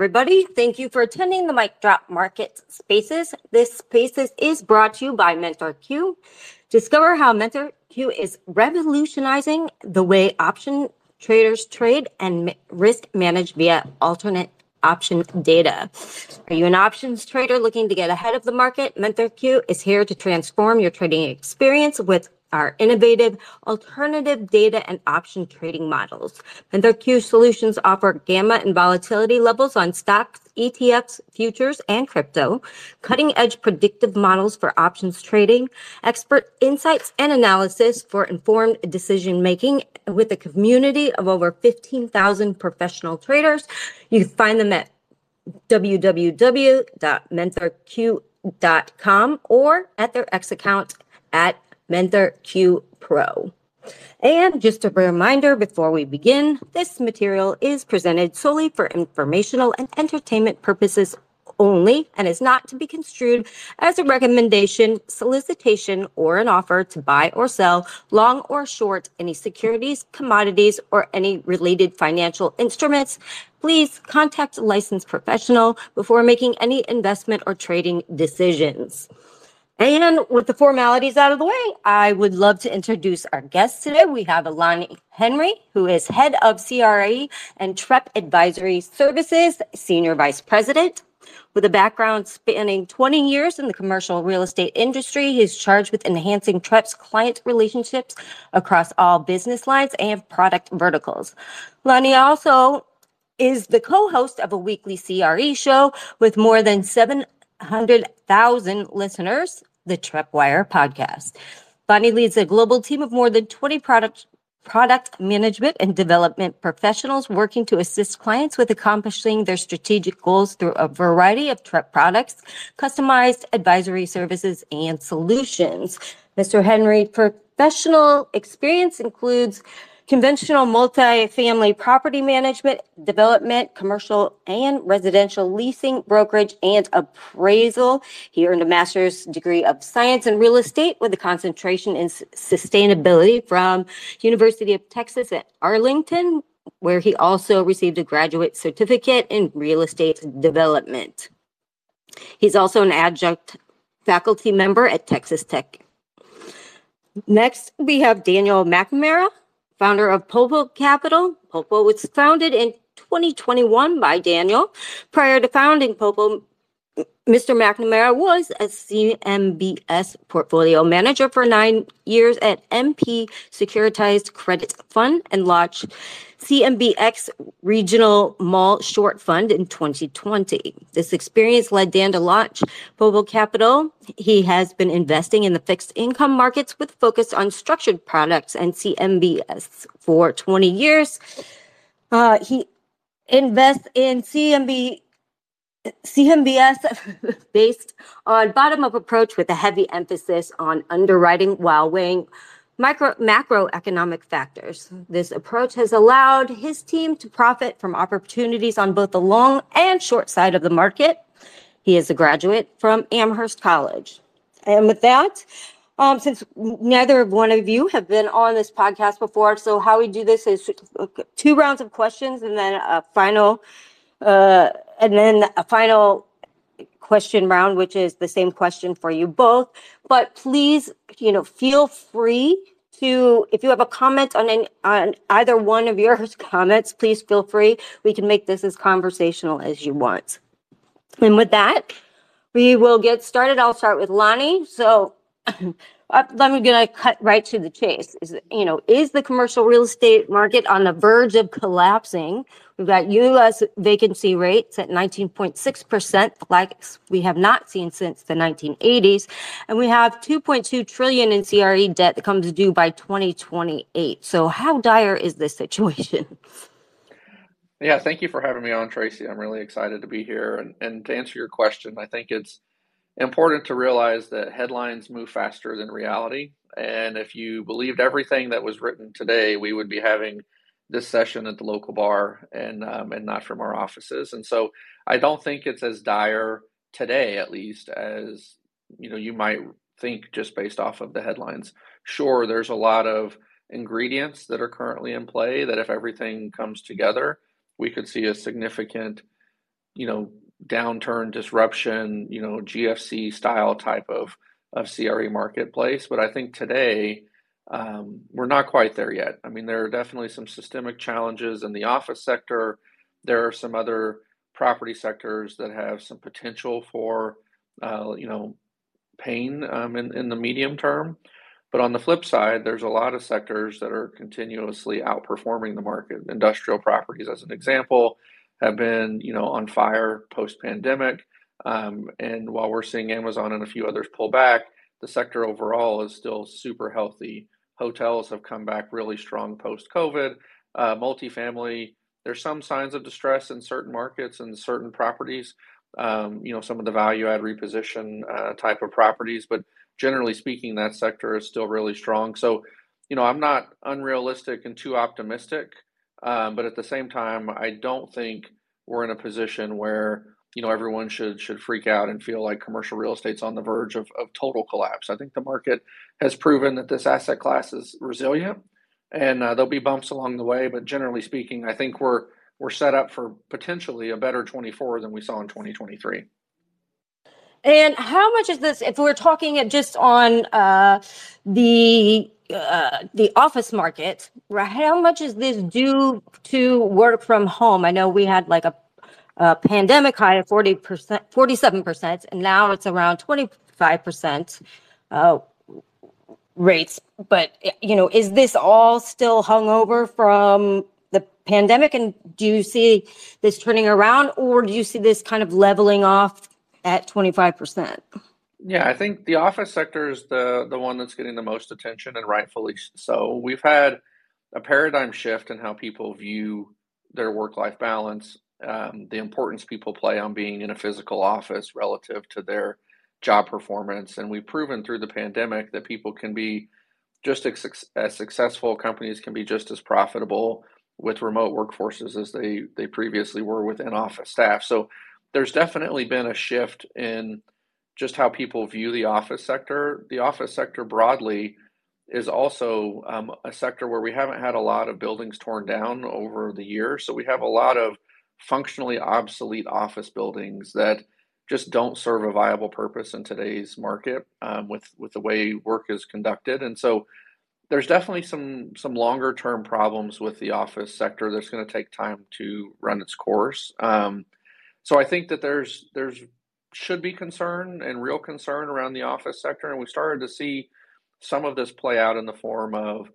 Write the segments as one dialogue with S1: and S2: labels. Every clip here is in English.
S1: everybody. Thank you for attending the Mic Drop Market Spaces. This Spaces is brought to you by MenthorQ. Discover how MenthorQ is revolutionizing the way option traders trade and risk manage via alternate option data. Are you an options trader looking to get ahead of the market? MenthorQ is here to transform your trading experience with our innovative alternative data and option trading models. MenthorQ solutions offer gamma and volatility levels on stocks, ETFs, futures, and crypto, cutting-edge predictive models for options trading, expert insights and analysis for informed decision-making with a community of over 15,000 professional traders. You can find them at www.menthorq.com or at their X account at MenthorQ Pro. And just a reminder before we begin, this material is presented solely for informational and entertainment purposes only and is not to be construed as a recommendation, solicitation, or an offer to buy or sell long or short any securities, commodities, or any related financial instruments. Please contact a licensed professional before making any investment or trading decisions. And with the formalities out of the way, I would love to introduce our guests today. We have Lonnie Hendry, who is Head of CRE and Trepp Advisory Services, Senior Vice President. With a background spanning 20 years in the commercial real estate industry, he's charged with enhancing Trepp's client relationships across all business lines and product verticals. Alani also is the co-host of a weekly CRE show with more than 700,000 listeners, the TreppWire podcast. Lonnie leads a global team of more than 20 product product management and development professionals working to assist clients with accomplishing their strategic goals through a variety of Trepp products, customized advisory services, and solutions. Mr. Hendry professional experience includes conventional multi-family property management, development, commercial and residential leasing, brokerage, and appraisal. He earned a master's degree of science in real estate with a concentration in sustainability from University of Texas at Arlington, where he also received a graduate certificate in real estate development. He's also an adjunct faculty member at Texas Tech. Next, we have Daniel McNamara, founder of Polpo Capital. Polpo was founded in 2021 by Daniel. Prior to founding Popo, Mr. McNamara was a CMBS portfolio manager for nine years at MP Securitized Credit Fund and launched CMBX Regional Mall Short Fund in 2020. This experience led Dan to launch Polpo Capital. He has been investing in the fixed income markets with focus on structured products and CMBS for 20 years. Uh, he invests in CMBS based on bottom-up approach with a heavy emphasis on underwriting while weighing macroeconomic factors. This approach has allowed his team to profit from opportunities on both the long and short side of the market. He is a graduate from Amherst College. And with that, um, since neither one of you have been on this podcast before, so how we do this is uh, two rounds of questions and then a final uh, question round, which is the same question for you both. But please, you know, feel free to, if you have a comment on any, on either one of your comments, please feel free. We can make this as conversational as you want. And with that, we will get started. I'll start with Lonnie. So I'm going to cut right to the chase. Is you know, is the commercial real estate market on the verge of collapsing? We've got U.S. vacancy rates at 19.6%, like we have not seen since the 1980s. And We have 2.2 trillion in CRE debt that comes due by 2028. So How dire is this situation?
S2: Yeah, thank you for having me on, Tracy. I'm really excited to be here. And, and to answer your question, I think it's important to realize that headlines move faster than reality. And if you believed everything that was written today, we would be having this session at the local bar and um, and not from our offices. And so I don't think it's as dire today, at least, as you know you might think just based off of the headlines. Sure, there's a lot of ingredients that are currently in play that if everything comes together, we could see a significant you know, downturn disruption, you know, GFC style type of of CRE marketplace. But I think today um, we're not quite there yet. I mean, there are definitely some systemic challenges in the office sector. There are some other property sectors that have some potential for, uh, you know, pain um, in, in the medium term. But on the flip side, there's a lot of sectors that are continuously outperforming the market. Industrial properties, as an example, have been, you know, on fire post-pandemic. Um, and while we're seeing Amazon and a few others pull back, the sector overall is still super healthy. Hotels have come back really strong post-COVID. Uh, multifamily, there's some signs of distress in certain markets and certain properties. Um, you know, some of the value add reposition uh, type of properties, but generally speaking, that sector is still really strong. So, you know, I'm not unrealistic and too optimistic, um, but at the same time, I don't think we're in a position where you know everyone should should freak out and feel like commercial real estate's on the verge of, of total collapse. I think the market has proven that this asset class is resilient, and uh, there'll be bumps along the way. But generally speaking, I think we're we're set up for potentially a better 24 than we saw in 2023.
S1: And how much is this, if we're talking just on uh, the uh, the office market, right, how much is this due to work from home? I know we had like a, a pandemic high of 40%, 47%, and now it's around 25% uh, rates. But, you know, is this all still hung over from the pandemic? And do you see this turning around or do you see this kind of leveling off at 25%.
S2: Yeah, I think the office sector is the the one that's getting the most attention and rightfully so. We've had a paradigm shift in how people view their work-life balance, um, the importance people play on being in a physical office relative to their job performance, and we've proven through the pandemic that people can be just as, as successful. Companies can be just as profitable with remote workforces as they they previously were with in-office staff. So there's definitely been a shift in just how people view the office sector. The office sector broadly is also um, a sector where we haven't had a lot of buildings torn down over the years. So we have a lot of functionally obsolete office buildings that just don't serve a viable purpose in today's market um, with with the way work is conducted. And so there's definitely some some longer term problems with the office sector that's going to take time to run its course. Um, so I think that there's there's should be concern and real concern around the office sector, and we started to see some of this play out in the form of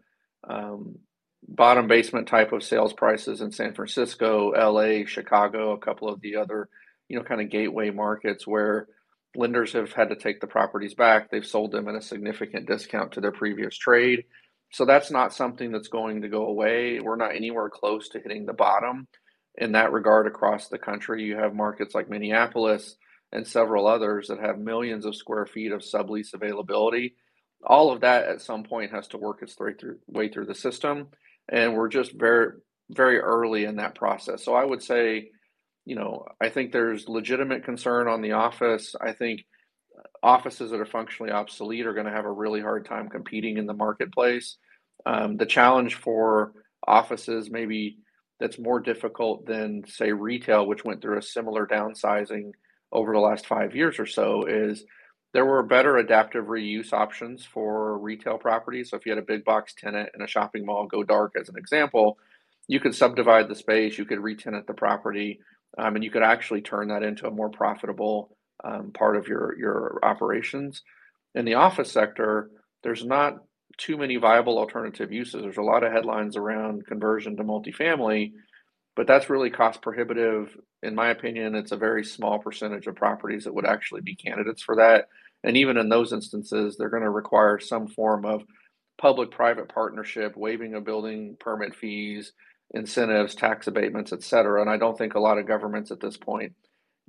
S2: um, bottom basement type of sales prices in San Francisco, LA, Chicago, a couple of the other you know kind of gateway markets where lenders have had to take the properties back. They've sold them at a significant discount to their previous trade. So that's not something that's going to go away. We're not anywhere close to hitting the bottom in that regard across the country. You have markets like Minneapolis and several others that have millions of square feet of sublease availability. All of that at some point has to work its way through, way through the system. And we're just very, very early in that process. So I would say, you know, I think there's legitimate concern on the office. I think offices that are functionally obsolete are going to have a really hard time competing in the marketplace. Um, the challenge for offices, maybe that's more difficult than say retail, which went through a similar downsizing over the last five years or so, is there were better adaptive reuse options for retail properties. So if you had a big box tenant in a shopping mall go dark, as an example, you could subdivide the space, you could retenant the property, um, and you could actually turn that into a more profitable um, part of your your operations. In the office sector, there's not too many viable alternative uses. There's a lot of headlines around conversion to multifamily, but that's really cost prohibitive. In my opinion, it's a very small percentage of properties that would actually be candidates for that. And even in those instances, they're going to require some form of public private partnership, waiving of building permit fees, incentives, tax abatements, et cetera. And I don't think a lot of governments at this point,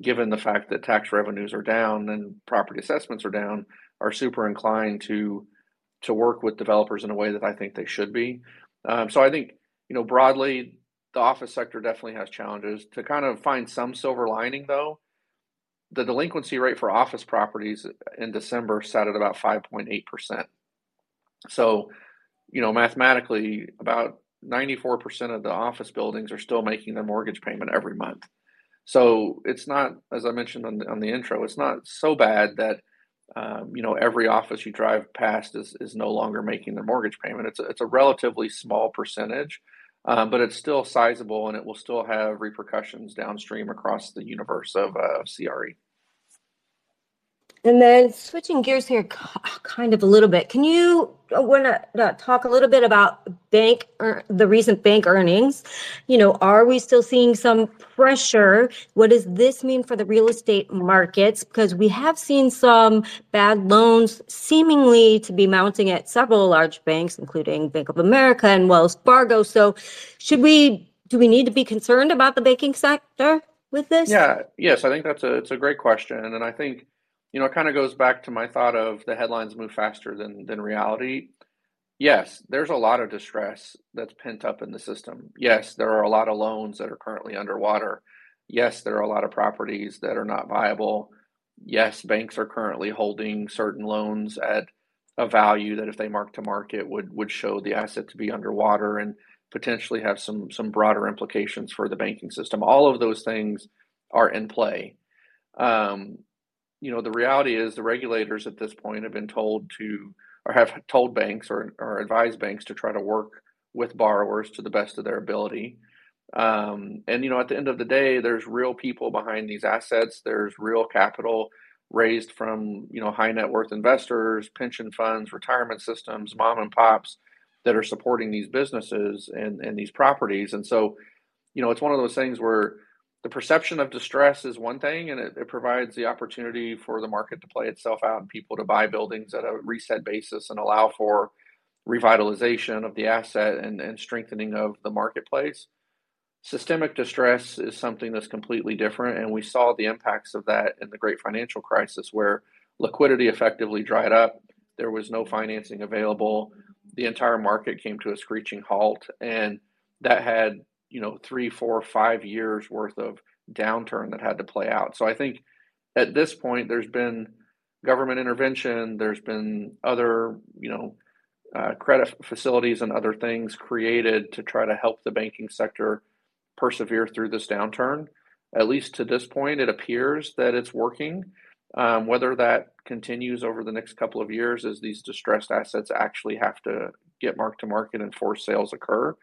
S2: given the fact that tax revenues are down and property assessments are down, are super inclined to to work with developers in a way that I think they should be. Um, so I think you know broadly the office sector definitely has challenges. To kind of find some silver lining though, the delinquency rate for office properties in December sat at about 5.8 percent. So you know mathematically about 94% of the office buildings are still making their mortgage payment every month. So it's not, as I mentioned on the, on the intro, it's not so bad that um, you know every office you drive past is, is no longer making their mortgage payment. It's a, it's a relatively small percentage, um, but it's still sizable and it will still have repercussions downstream across the universe of uh, CRE.
S1: And then switching gears here, kind of a little bit. Can you want to uh, talk a little bit about bank or the recent bank earnings? You know, are we still seeing some pressure? What does this mean for the real estate markets? Because we have seen some bad loans seemingly to be mounting at several large banks, including Bank of America and Wells Fargo. So, should we do we need to be concerned about the banking sector with this?
S2: Yeah, yes, I think that's a it's a great question, and I think you know, it kind of goes back to my thought of the headlines move faster than than reality. Yes, there's a lot of distress that's pent up in the system. Yes, there are a lot of loans that are currently underwater. Yes, there are a lot of properties that are not viable. Yes, banks are currently holding certain loans at a value that if they mark to market would would show the asset to be underwater and potentially have some some broader implications for the banking system. All of those things are in play. Um, you know, the reality is the regulators at this point have been told to, or have told banks or, or advised banks to try to work with borrowers to the best of their ability. Um, and, you know, at the end of the day, there's real people behind these assets, there's real capital raised from, you know, high net worth investors, pension funds, retirement systems, mom and pops that are supporting these businesses and, and these properties. And so, you know, it's one of those things where the perception of distress is one thing, and it, it, provides the opportunity for the market to play itself out and people to buy buildings at a reset basis and allow for revitalization of the asset and, and strengthening of the marketplace. Systemic distress is something that's completely different, and we saw the impacts of that in the great financial crisis where liquidity effectively dried up. There was no financing available. The entire market came to a screeching halt, and that had you know three four five years worth of downturn that had to play out. So i think at this point there's been government intervention there's been other you know uh, credit facilities and other things created to try to help the banking sector persevere through this downturn. At least to this point it appears that it's working. Um, whether that continues over the next couple of years as these distressed assets actually have to get marked to market and forced sales occur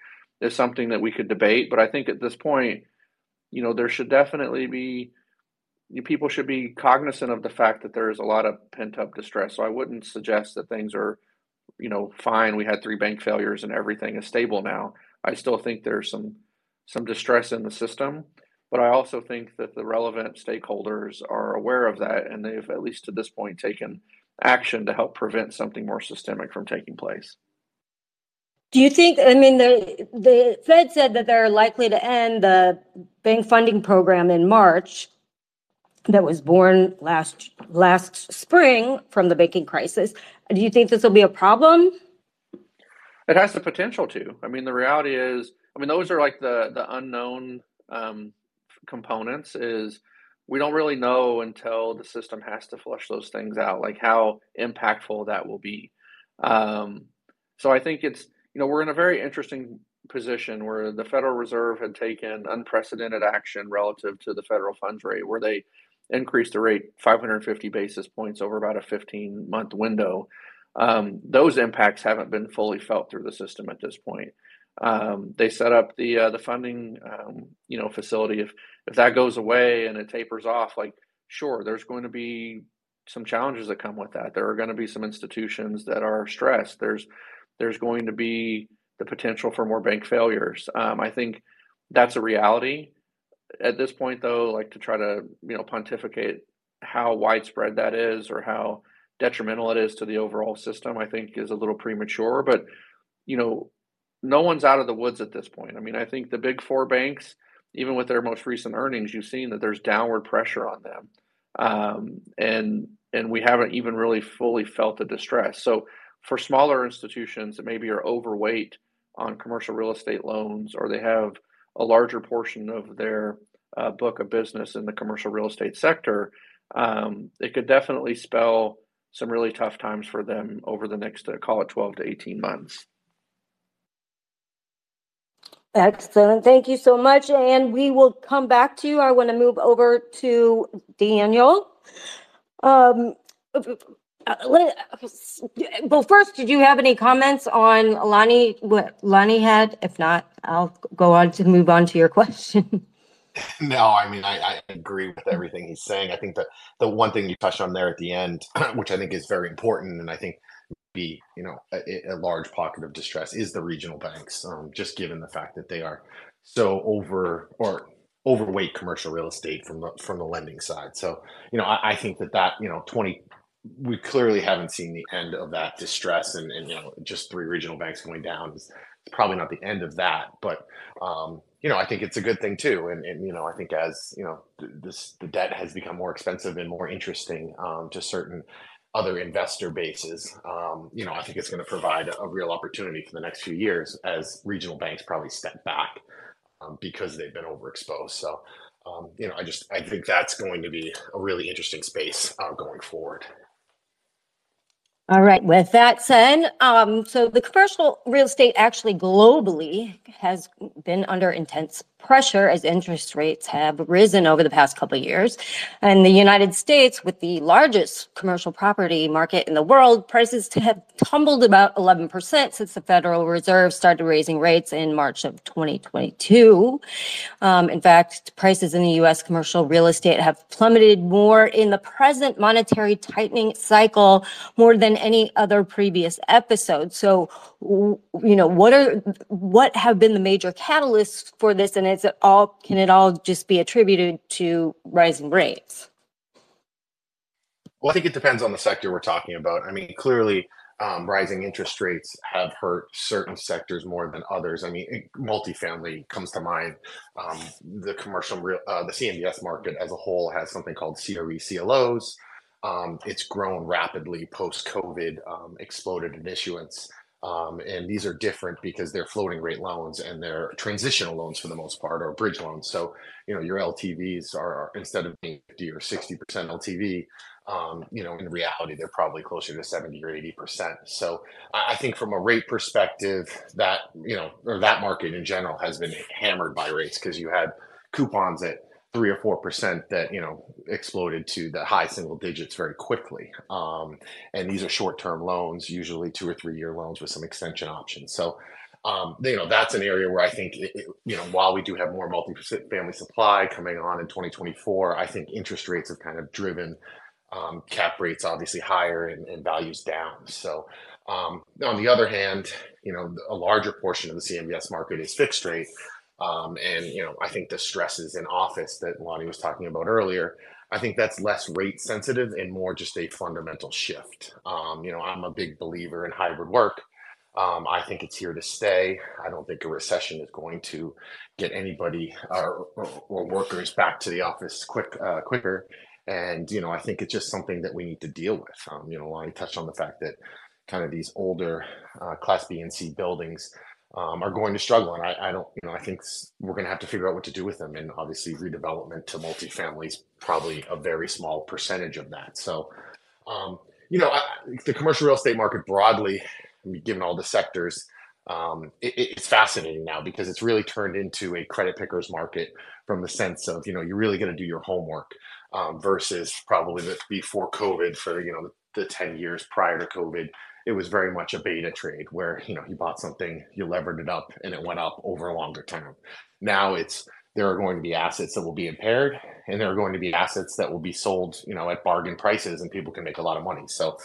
S2: is something that we could debate. But I think at this point, you know, there should definitely be people should be cognizant of the fact that there is a lot of pent up distress. So I wouldn't suggest that things are, you know, fine. We had three bank failures and everything is stable now. I still think there's some some distress in the system, but I also think that the relevant stakeholders are aware of that and they've at least to this point taken action to help prevent something more systemic from taking place.
S1: Do you think, I mean, the, the Fed said that they're likely to end the bank funding program in March that was born last, last spring from the banking crisis. Do you think this will be a problem?
S2: It has the potential to. I mean, the reality is, I mean, those are like the, the unknown um, components is we don't really know until the system has to flush those things out, like how impactful that will be. Um, so I think it's you know, we're in a very interesting position where the Federal Reserve had taken unprecedented action relative to the federal funds rate, where they increased the rate 550 basis points over about a 15 month window. Um, those impacts haven't been fully felt through the system at this point. Um, they set up the uh, the funding um, you know facility. If if that goes away and it tapers off, like sure, there's going to be some challenges that come with that. There are going to be some institutions that are stressed. There's there's going to be the potential for more bank failures. Um, I think that's a reality. At this point, though, like to try to you know pontificate how widespread that is or how detrimental it is to the overall system, I think is a little premature. But you know, no one's out of the woods at this point. I mean, I think the big four banks, even with their most recent earnings, you've seen that there's downward pressure on them, um, and and we haven't even really fully felt the distress. So for smaller institutions that maybe are overweight on commercial real estate loans or they have a larger portion of their uh, book of business in the commercial real estate sector, um, it could definitely spell some really tough times for them over the next, uh, call it 12 to 18 months.
S1: Excellent. Thank you so much. And we will come back to you. I want to move over to Daniel. Um, uh, let- well, first, did you have any comments on Lonnie, what Lonnie had? If not, I'll go on to move on to your question.
S3: No, I mean, I, I agree with everything he's saying. I think that the one thing you touched on there at the end, which I think is very important, and I think be you know a, a large pocket of distress is the regional banks, um, just given the fact that they are so over or overweight commercial real estate from the from the lending side. So you know, I, I think that that you know twenty. We clearly haven't seen the end of that distress, and, and you know, just three regional banks going down is probably not the end of that. But um, you know, I think it's a good thing too. And, and you know, I think as you know, this the debt has become more expensive and more interesting um, to certain other investor bases. Um, you know, I think it's going to provide a, real opportunity for the next few years as regional banks probably step back um, because they've been overexposed. So, um, you know, I just I think that's going to be a really interesting space uh, going forward.
S1: All right. With that said, um, so the commercial real estate actually globally has been under intense pressure as interest rates have risen over the past couple of years. And the United States, with the largest commercial property market in the world, prices have tumbled about 11% since the Federal Reserve started raising rates in March of 2022. Um, in fact, prices in the US commercial real estate have plummeted more in the present monetary tightening cycle more than any other previous episode. So, you know, what are what have been the major catalysts for this and is it all can it all just be attributed to rising rates?
S3: Well, I think it depends on the sector we're talking about. I mean, clearly, um, rising interest rates have hurt certain sectors more than others. I mean, multifamily comes to mind. Um, the commercial, real, uh, the CMBS market as a whole has something called CRE CLOs. Um, it's grown rapidly post COVID, um, exploded in issuance. Um, and these are different because they're floating rate loans and they're transitional loans for the most part or bridge loans. So, you know, your LTVs are, are instead of being 50 or 60% LTV, um, you know, in reality, they're probably closer to 70 or 80%. So I, I think from a rate perspective, that, you know, or that market in general has been hammered by rates because you had coupons at three or four percent that you know exploded to the high single digits very quickly. Um, and these are short-term loans usually two or three year loans with some extension options. So um, you know that's an area where i think it, it- you know while we do have more multi-family supply coming on in 2024 i think interest rates have kind of driven um, cap rates obviously higher and, and values down. So um, on the other hand you know a larger portion of the cmbs market is fixed rate um, and you know, I think the stresses in office that Lonnie was talking about earlier, I think that's less rate sensitive and more just a fundamental shift. Um, you know, I'm a big believer in hybrid work. Um, I think it's here to stay. I don't think a recession is going to get anybody or, or workers back to the office quick uh, quicker. And you know, I think it's just something that we need to deal with. Um, you know, Lonnie touched on the fact that kind of these older uh, Class B and C buildings um, are going to struggle. And I, I don't, you know, I think we're going to have to figure out what to do with them. And obviously, redevelopment to multifamily is probably a very small percentage of that. So, um, you know, I, the commercial real estate market broadly, I mean, given all the sectors, um, it, it- it's fascinating now because it's really turned into a credit pickers market from the sense of, you know, you're really going to do your homework um, versus probably the, before COVID for, you know, the, the 10 years prior to COVID it was very much a beta trade where you know you bought something you levered it up and it went up over a longer term. Now it's there are going to be assets that will be impaired and there are going to be assets that will be sold you know at bargain prices and people can make a lot of money. So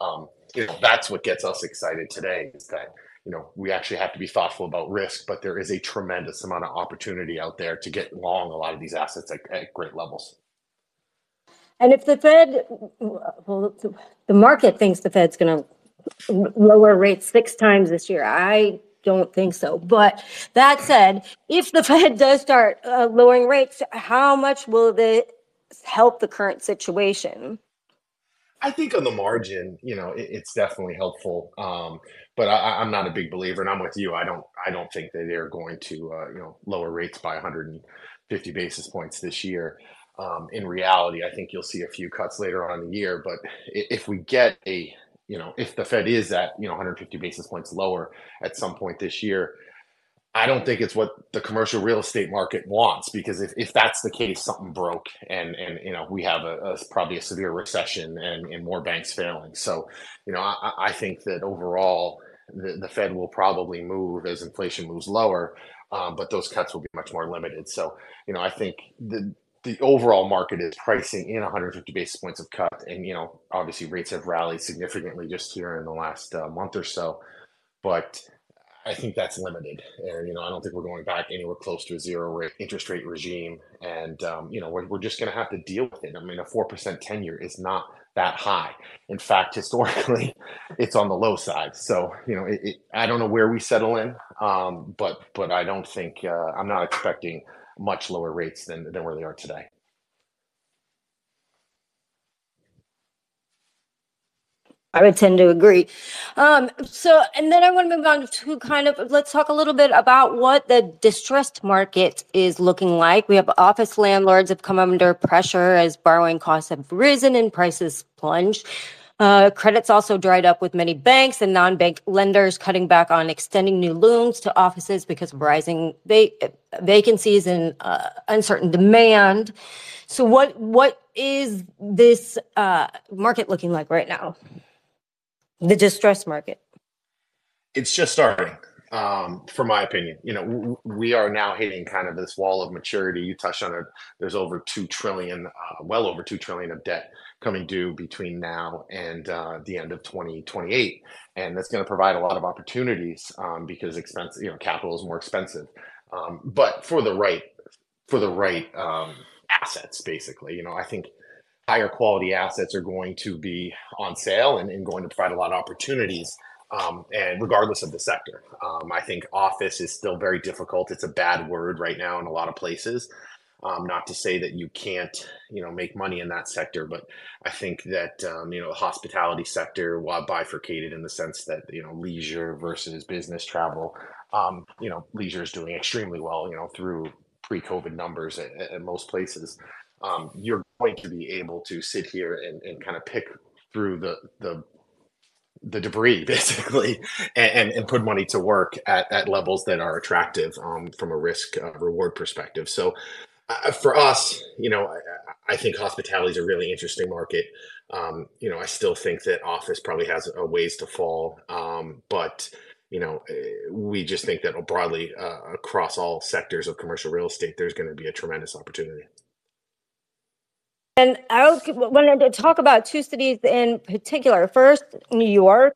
S3: um, you know that's what gets us excited today is that you know we actually have to be thoughtful about risk but there is a tremendous amount of opportunity out there to get long a lot of these assets at, at great levels.
S1: And if the Fed, well, the market thinks the Fed's going to lower rates six times this year. I don't think so. But that said, if the Fed does start uh, lowering rates, how much will it help the current situation?
S3: I think on the margin, you know, it, it's definitely helpful. Um, but I, I'm not a big believer, and I'm with you. I don't, I don't think that they're going to, uh, you know, lower rates by 150 basis points this year. Um, in reality, I think you'll see a few cuts later on in the year. But if we get a, you know, if the Fed is at, you know, 150 basis points lower at some point this year, I don't think it's what the commercial real estate market wants because if, if that's the case, something broke and and you know we have a, a probably a severe recession and, and more banks failing. So you know I, I think that overall the, the Fed will probably move as inflation moves lower, um, but those cuts will be much more limited. So you know I think the the overall market is pricing in 150 basis points of cut, and you know obviously rates have rallied significantly just here in the last uh, month or so, but I think that's limited. And, you know, I don't think we're going back anywhere close to a zero rate interest rate regime. And, um, you know, we're, we're just going to have to deal with it. I mean, a 4% 10 year is not that high. In fact, historically, it's on the low side. So, you know, it, it, I don't know where we settle in, um, but but I don't think uh, I'm not expecting much lower rates than, than where they are today.
S1: I would tend to agree. Um, so, and then I want to move on to kind of let's talk a little bit about what the distressed market is looking like. We have office landlords have come under pressure as borrowing costs have risen and prices plunged. Uh, credits also dried up with many banks and non-bank lenders cutting back on extending new loans to offices because of rising va- vacancies and uh, uncertain demand. So, what what is this uh, market looking like right now? the distress market?
S3: It's just starting, um, from my opinion. You know, w- we are now hitting kind of this wall of maturity. You touched on it. There's over two trillion, uh, well over two trillion of debt coming due between now and uh, the end of 2028, and that's going to provide a lot of opportunities um, because expense, you know, capital is more expensive. Um, but for the right, for the right um, assets, basically, you know, I think higher quality assets are going to be on sale and, and going to provide a lot of opportunities. Um, and regardless of the sector, um, I think office is still very difficult. It's a bad word right now in a lot of places. Um, not to say that you can't, you know, make money in that sector, but I think that um, you know, the hospitality sector, while bifurcated in the sense that you know, leisure versus business travel, um, you know, leisure is doing extremely well, you know, through pre-COVID numbers at, at most places um, you're going to be able to sit here and, and kind of pick through the the the debris basically and, and put money to work at, at levels that are attractive um, from a risk uh, reward perspective. So uh, for us you know I, I, think hospitality is a really interesting market um, you know i still think that office probably has a ways to fall um, but you know eh, we just think that broadly uh, across all sectors of commercial real estate there's going to be a tremendous opportunity
S1: and I wanted to talk about two cities in particular. First, New York.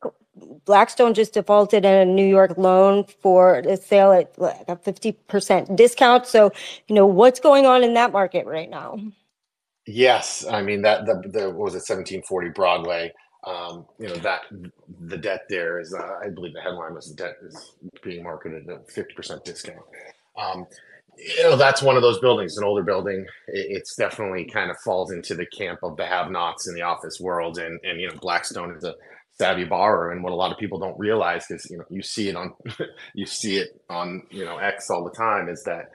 S1: Blackstone just defaulted in a New York loan for a sale at like a 50% discount. So, you know, what's going on in that market right now?
S3: Yes. I mean, that the, the what was it, 1740 Broadway? Um, you know, that the debt there is, uh, I believe the headline was the debt is being marketed at a 50% discount. Um, you know that's one of those buildings an older building it's definitely kind of falls into the camp of the have nots in the office world and and you know blackstone is a savvy borrower and what a lot of people don't realize because you know you see it on you see it on you know x all the time is that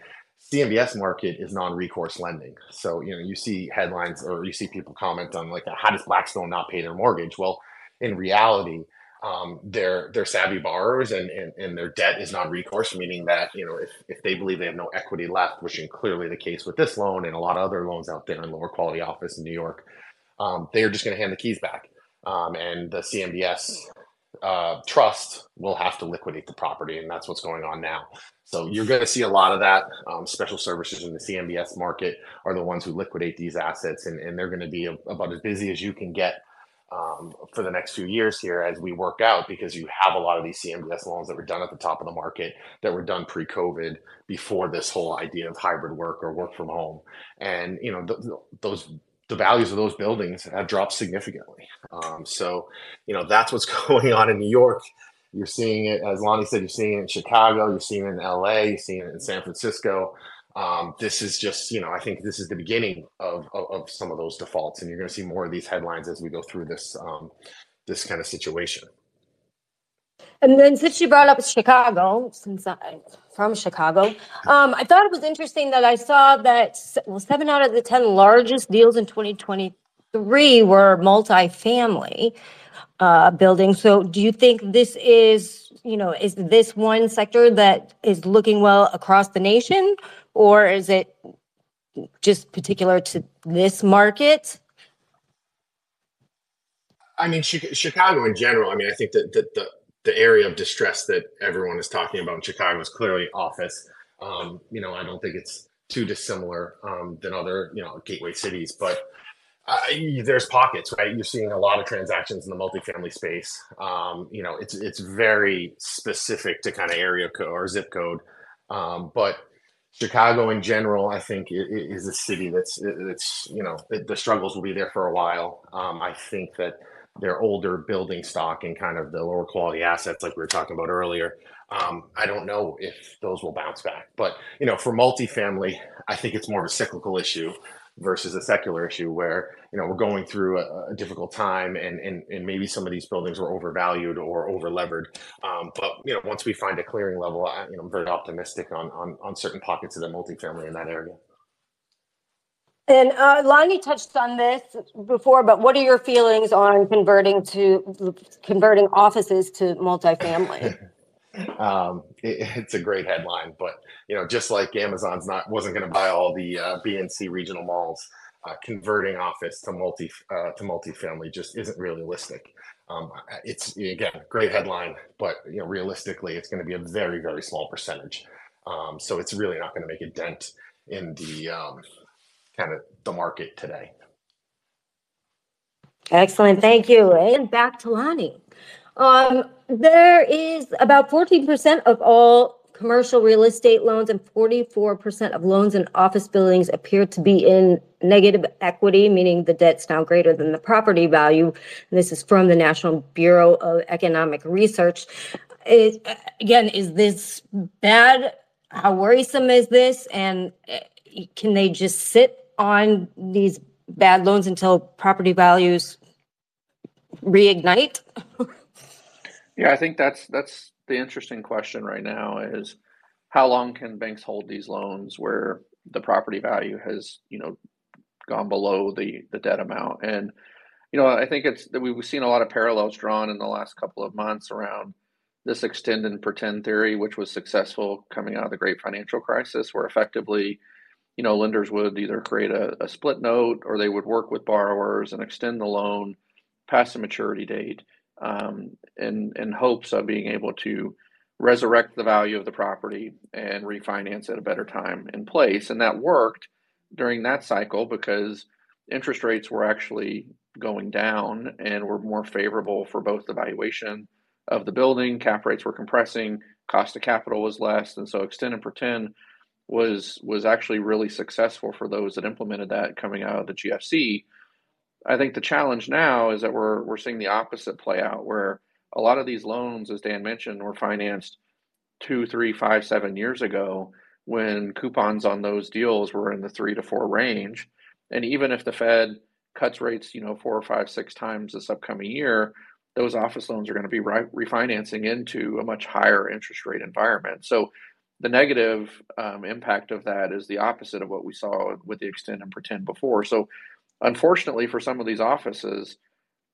S3: CMBS market is non-recourse lending. So, you know, you see headlines or you see people comment on like, how does Blackstone not pay their mortgage? Well, in reality, um, they're they're savvy borrowers and, and, and their debt is non-recourse, meaning that you know if, if they believe they have no equity left, which is clearly the case with this loan and a lot of other loans out there in lower quality office in New York, um, they are just going to hand the keys back, um, and the CMBS uh, trust will have to liquidate the property, and that's what's going on now. So you're going to see a lot of that. Um, special services in the CMBS market are the ones who liquidate these assets, and, and they're going to be a, about as busy as you can get um, for the next few years here as we work out because you have a lot of these CMBS loans that were done at the top of the market that were done pre-COVID before this whole idea of hybrid work or work from home, and you know th- those the values of those buildings have dropped significantly. Um, so you know that's what's going on in New York. You're seeing it, as Lonnie said, you're seeing it in Chicago, you're seeing it in LA, you're seeing it in San Francisco um, this is just, you know, I think this is the beginning of, of, of some of those defaults, and you're going to see more of these headlines as we go through this um, this kind of situation.
S1: And then since you brought up Chicago, since I'm from Chicago, um, I thought it was interesting that I saw that well, seven out of the 10 largest deals in 2023 were multifamily uh, buildings. So do you think this is, you know, is this one sector that is looking well across the nation? Or is it just particular to this market?
S3: I mean, Chi- Chicago in general. I mean, I think that the, the the area of distress that everyone is talking about in Chicago is clearly office. Um, you know, I don't think it's too dissimilar um, than other you know gateway cities, but uh, there's pockets, right? You're seeing a lot of transactions in the multifamily space. Um, you know, it's it's very specific to kind of area code or zip code, um, but Chicago in general, I think, is a city that's it's you know the struggles will be there for a while. Um, I think that their older building stock and kind of the lower quality assets, like we were talking about earlier. Um, I don't know if those will bounce back, but you know, for multifamily, I think it's more of a cyclical issue versus a secular issue where you know we're going through a, a difficult time and, and and maybe some of these buildings were overvalued or over levered um, but you know once we find a clearing level I, you know, I'm very optimistic on, on on certain pockets of the multifamily in that area
S1: and uh, Lonnie touched on this before, but what are your feelings on converting to converting offices to multifamily?
S3: um, it, it's a great headline, but you know, just like Amazon's not wasn't going to buy all the uh, BNC regional malls, uh, converting office to multi uh, to multifamily just isn't realistic. Um, it's again great headline, but you know, realistically, it's going to be a very very small percentage. Um, so it's really not going to make a dent in the um, kind of the market today.
S1: Excellent, thank you. And back to Lonnie. Um, there is about 14% of all commercial real estate loans and 44% of loans in office buildings appear to be in negative equity, meaning the debt's now greater than the property value. And this is from the National Bureau of Economic Research. It, again, is this bad? How worrisome is this? And eh, can they just sit on these bad loans until property values reignite?
S2: yeah, I think that's that's the interesting question right now is how long can banks hold these loans where the property value has, you know, gone below the the debt amount and you know, I think it's that we've seen a lot of parallels drawn in the last couple of months around this extend and pretend theory, which was successful coming out of the great financial crisis, where effectively you know, lenders would either create a, a, split note or they would work with borrowers and extend the loan past the maturity date um, in, in hopes of being able to resurrect the value of the property and refinance at a better time in place. And that worked during that cycle because interest rates were actually going down and were more favorable for both the valuation of the building, cap rates were compressing, cost of capital was less. And so extend and pretend was was actually really successful for those that implemented that coming out of the GFC. I think the challenge now is that we're we're seeing the opposite play out, where a lot of these loans, as Dan mentioned, were financed two, three, five, seven years ago when coupons on those deals were in the three to four range. And even if the Fed cuts rates, you know, four or five, six times this upcoming year, those office loans are going to be re- refinancing into a much higher interest rate environment. So the negative um, impact of that is the opposite of what we saw with the extend and pretend before. So, unfortunately, for some of these offices,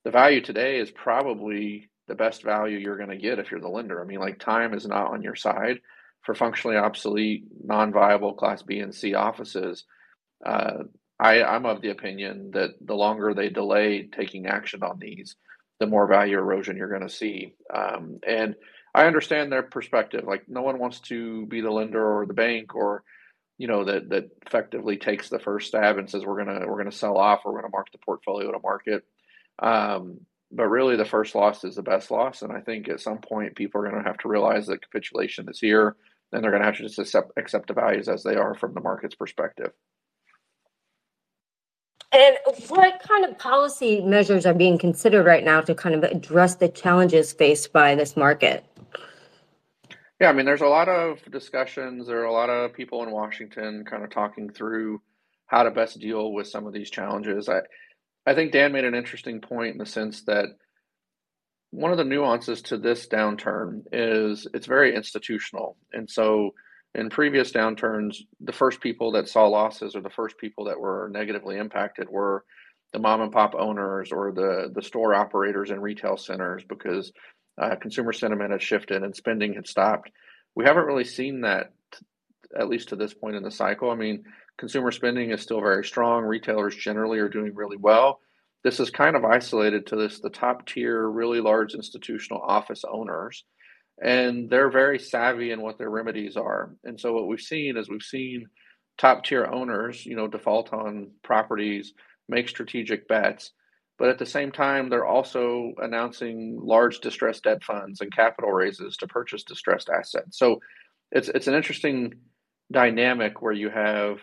S2: the value today is probably the best value you're going to get if you're the lender. I mean, like time is not on your side for functionally obsolete, non-viable Class B and C offices. Uh, I, I'm of the opinion that the longer they delay taking action on these, the more value erosion you're going to see. Um, and I understand their perspective. Like no one wants to be the lender or the bank or you know that that effectively takes the first stab and says we're gonna we're gonna sell off or we're gonna mark the portfolio to market. Um, but really, the first loss is the best loss, and I think at some point people are to have to realize that capitulation is here, and they're to have to just accept accept the values as they are from the market's perspective.
S1: And what kind of policy measures are being considered right now to kind of address the challenges faced by this market?
S2: Yeah, I mean, there's a lot of discussions. There are a lot of people in Washington kind of talking through how to best deal with some of these challenges. I, I think Dan made an interesting point in the sense that one of the nuances to this downturn is it's very institutional. And so in previous downturns, the first people that saw losses or the first people that were negatively impacted were the mom and pop owners or the the store operators in retail centers because uh, consumer sentiment had shifted and spending had stopped. We haven't really seen that, at least to this point in the cycle. I mean, consumer spending is still very strong. Retailers generally are doing really well. This is kind of isolated to this the top tier, really large institutional office owners, and they're very savvy in what their remedies are. And so what we've seen is we've seen top tier owners, you know, default on properties, make strategic bets but at the same time, they're also announcing large distressed debt funds and capital raises to purchase distressed assets. So it's it's an interesting dynamic where you have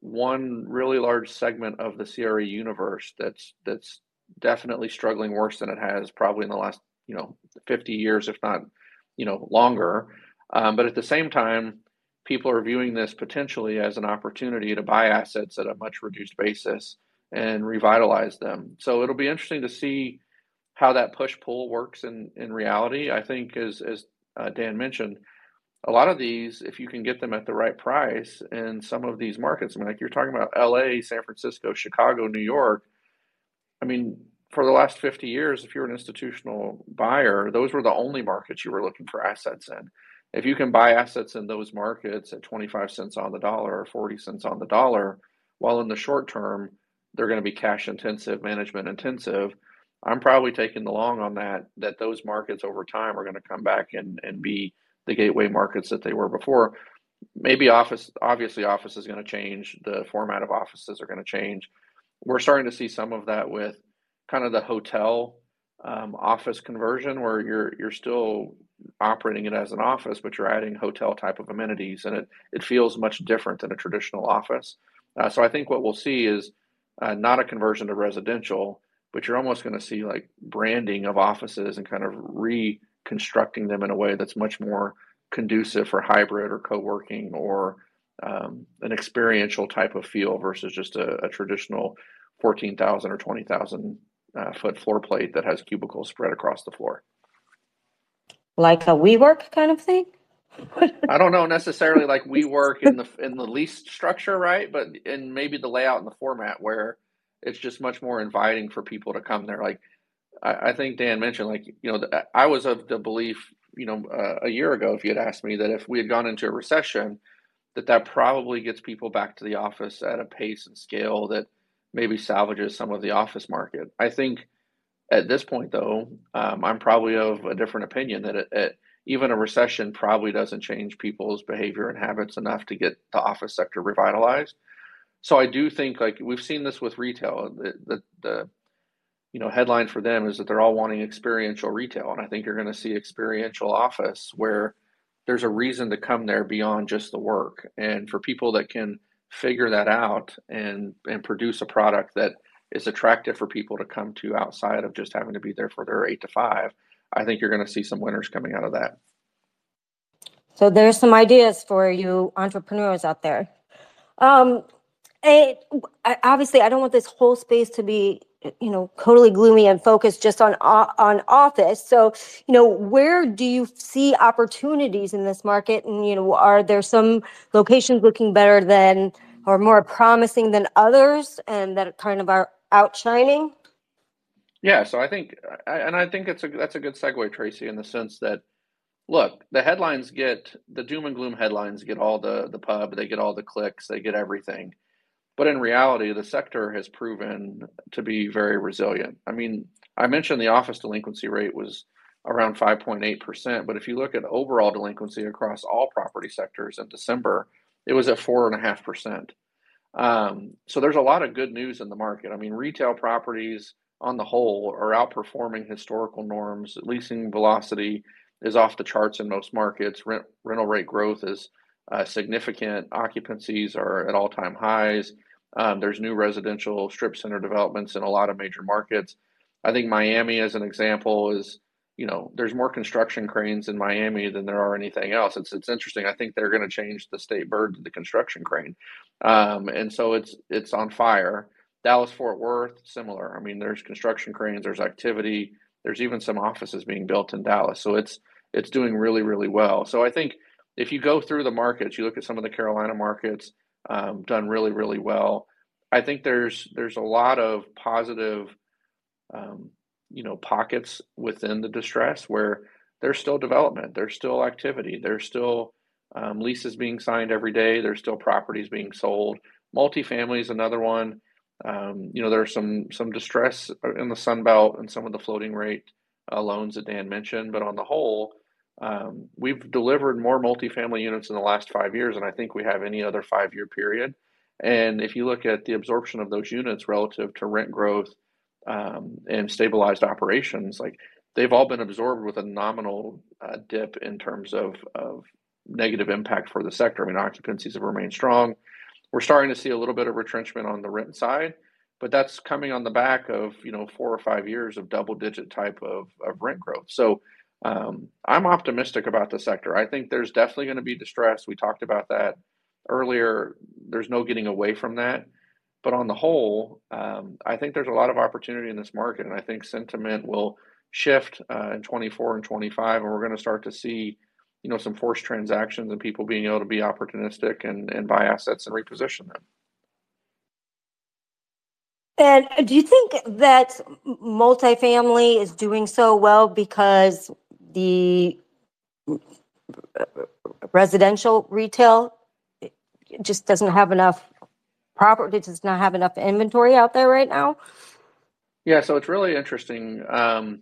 S2: one really large segment of the CRE universe that's that's definitely struggling worse than it has probably in the last you know 50 years, if not you know longer. Um, but at the same time, people are viewing this potentially as an opportunity to buy assets at a much reduced basis and revitalize them. So it'll be interesting to see how that push pull works in in reality. I think as as uh, Dan mentioned, a lot of these, if you can get them at the right price in some of these markets, I mean, like you're talking about L.A., San Francisco, Chicago, New York. I mean, for the last 50 years, if you're an institutional buyer, those were the only markets you were looking for assets in. If you can buy assets in those markets at 25 cents on the dollar or 40 cents on the dollar, while in the short term, they're going to be cash intensive, management intensive. I'm probably taking the long on that, that those markets over time are going to come back and, and be the gateway markets that they were before. Maybe office, obviously, office is going to change. The format of offices are going to change. We're starting to see some of that with kind of the hotel um, office conversion, where you're you're still operating it as an office, but you're adding hotel type of amenities, and it it feels much different than a traditional office. Uh, so I think what we'll see is uh, not a conversion to residential, but you're almost going to see like branding of offices and kind of reconstructing them in a way that's much more conducive for hybrid or co-working or um, an experiential type of feel versus just a, a traditional 14,000 or 20,000 uh, foot floor plate that has cubicles spread across the floor.
S1: Like a WeWork kind of thing?
S2: I don't know necessarily like WeWork in the in the lease structure, right? But in maybe the layout and the format where it's just much more inviting for people to come there. Like I, I think Dan mentioned, like you know, the, I was of the belief, you know, uh, a year ago, if you had asked me that if we had gone into a recession, that that probably gets people back to the office at a pace and scale that maybe salvages some of the office market. I think at this point, though, um, I'm probably of a different opinion that it, it even a recession probably doesn't change people's behavior and habits enough to get the office sector revitalized. So I do think like we've seen this with retail. The, the, the you know headline for them is that they're all wanting experiential retail, and I think you're going to see experiential office where there's a reason to come there beyond just the work. And for people that can figure that out and and produce a product that is attractive for people to come to outside of just having to be there for their eight to five, I think you're going to see some winners coming out of that.
S1: So there's some ideas for you entrepreneurs out there. Um, it, I, obviously, I don't want this whole space to be, you know, totally gloomy and focused just on on office. So, you know, where do you see opportunities in this market? And you know, are there some locations looking better than or more promising than others, and that kind of are outshining?
S2: Yeah, so I think, and I think it's a that's a good segue, Tracy, in the sense that, look, the headlines get the doom and gloom headlines get all the the pub, they get all the clicks, they get everything, but in reality, the sector has proven to be very resilient. I mean, I mentioned the office delinquency rate was around 5.8%, but if you look at overall delinquency across all property sectors in December, it was at four and a half percent. Um, so there's a lot of good news in the market. I mean, retail properties on the whole are outperforming historical norms. Leasing velocity is off the charts in most markets. Rent, rental rate growth is uh, significant. Occupancies are at all time highs. Um, there's new residential strip center developments in a lot of major markets. I think Miami, as an example, is you know there's more construction cranes in Miami than there are anything else. It's it's interesting. I think they're going to change the state bird to the construction crane, um, and so it's it's on fire. Dallas Fort Worth, similar. I mean, there's construction cranes, there's activity, there's even some offices being built in Dallas. So it's it's doing really really well. So I think if you go through the markets, you look at some of the Carolina markets, um, done really really well. I think there's there's a lot of positive, um, you know, pockets within the distress where there's still development, there's still activity, there's still um, leases being signed every day, there's still properties being sold. Multifamily is another one. Um, you know, there's some some distress in the Sun Belt and some of the floating rate uh, loans that Dan mentioned, but on the whole, um, we've delivered more multifamily units in the last five years than I think we have any other five year period. And if you look at the absorption of those units relative to rent growth um, and stabilized operations, like they've all been absorbed with a nominal uh, dip in terms of, of negative impact for the sector. I mean, occupancies have remained strong. We're starting to see a little bit of retrenchment on the rent side, but that's coming on the back of you know four or five years of double digit type of, of rent growth. So um, I'm optimistic about the sector. I think there's definitely going to be distress. We talked about that earlier. There's no getting away from that. But on the whole, um, I think there's a lot of opportunity in this market, and I think sentiment will shift uh, in 24 and 25, and we're going to start to see, you know, some forced transactions and people being able to be opportunistic and, and buy assets and reposition them.
S1: And do you think that multifamily is doing so well because the residential retail just doesn't have enough property, does not have enough inventory out there right now?
S2: Yeah, so it's really interesting. Um,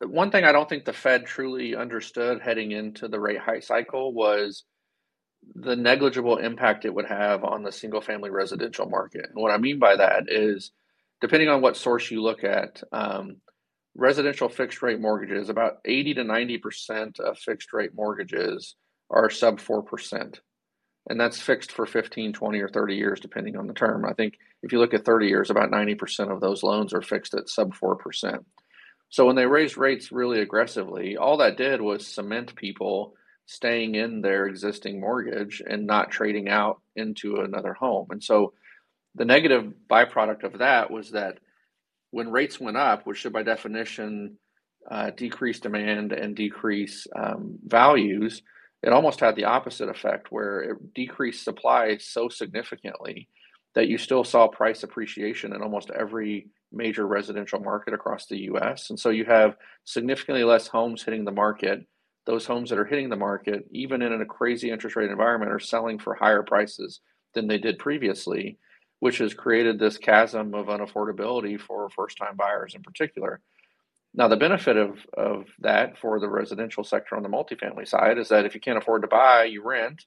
S2: one thing I don't think the Fed truly understood heading into the rate hike cycle was the negligible impact it would have on the single family residential market. And what I mean by that is, depending on what source you look at, um, residential fixed rate mortgages, about 80 to 90% of fixed rate mortgages are sub 4%. And that's fixed for 15, 20, or 30 years, depending on the term. I think if you look at 30 years, about 90% of those loans are fixed at sub 4%. So when they raised rates really aggressively, all that did was cement people staying in their existing mortgage and not trading out into another home. And so the negative byproduct of that was that when rates went up, which should by definition uh, decrease demand and decrease um, values, it almost had the opposite effect where it decreased supply so significantly that you still saw price appreciation in almost every major residential market across the US. And so you have significantly less homes hitting the market. Those homes that are hitting the market, even in a crazy interest rate environment, are selling for higher prices than they did previously which has created this chasm of unaffordability for first time buyers in particular. Now, the benefit of, of that for the residential sector on the multifamily side is that if you can't afford to buy, you rent.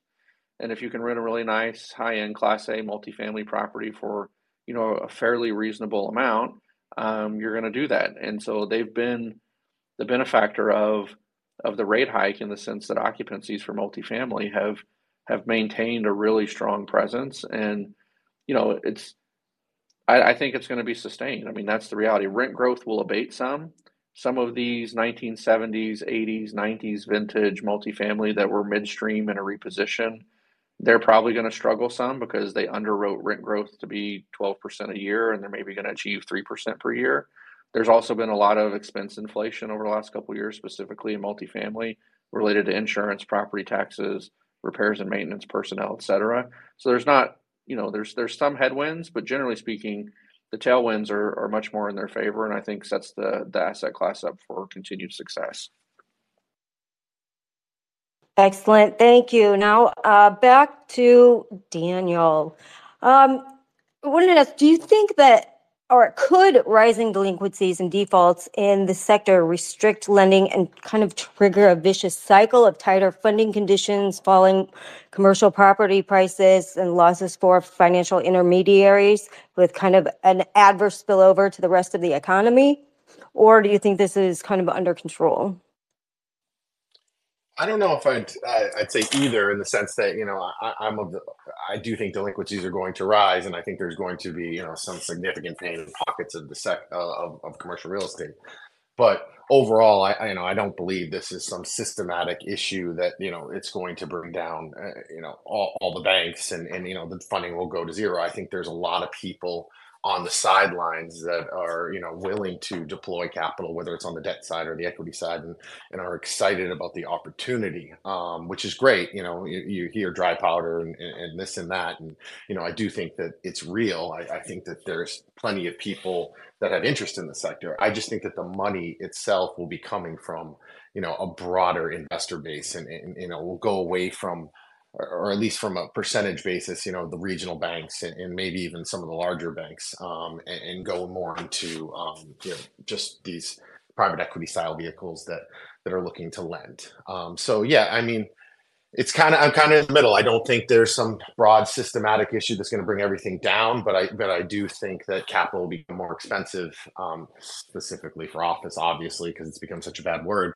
S2: And if you can rent a really nice high end Class A multifamily property for you know a fairly reasonable amount, um, you're going to do that. And so they've been the benefactor of of the rate hike in the sense that occupancies for multifamily have have maintained a really strong presence and you know, it's I, I think it's going to be sustained. I mean, that's the reality. Rent growth will abate some. Some of these 1970s, 80s, 90s vintage multifamily that were midstream in a reposition, they're probably going to struggle some because they underwrote rent growth to be 12% a year and they're maybe going to achieve 3% per year. There's also been a lot of expense inflation over the last couple years, specifically in multifamily related to insurance, property taxes, repairs and maintenance, personnel, et cetera. So there's not you know, there's there's some headwinds, but generally speaking, the tailwinds are, are much more in their favor, and I think sets the the asset class up for continued success.
S1: Excellent, thank you. Now uh, back to Daniel. Um, I wanted to ask, do you think that or could rising delinquencies and defaults in the sector restrict lending and kind of trigger a vicious cycle of tighter funding conditions, falling commercial property prices, and losses for financial intermediaries with kind of an adverse spillover to the rest of the economy? Or do you think this is kind of under control?
S3: I don't know if I'd I'd say either in the sense that you know I, I'm of the, I do think delinquencies are going to rise, and I think there's going to be you know some significant pain in pockets of the sec uh, of, of commercial real estate. But overall, I, I, you know I don't believe this is some systematic issue that you know it's going to bring down uh, you know all, all the banks and and you know the funding will go to zero. I think there's a lot of people on the sidelines that are you know willing to deploy capital whether it's on the debt side or the equity side and, and are excited about the opportunity um, which is great you know you, you hear dry powder and, and, this and that and you know i do think that it's real. I, I think that there's plenty of people that have interest in the sector. I just think that the money itself will be coming from you know a broader investor base and, and you know will go away from or at least from a percentage basis, you know, the regional banks and, and maybe even some of the larger banks, um, and, and, go more into um, you know just these private equity style vehicles that that are looking to lend. Um, so yeah, I mean, it's kind of I'm kind of in the middle. I don't think there's some broad systematic issue that's going to bring everything down, but I but I do think that capital will become more expensive, um, specifically for office, obviously, because it's become such a bad word.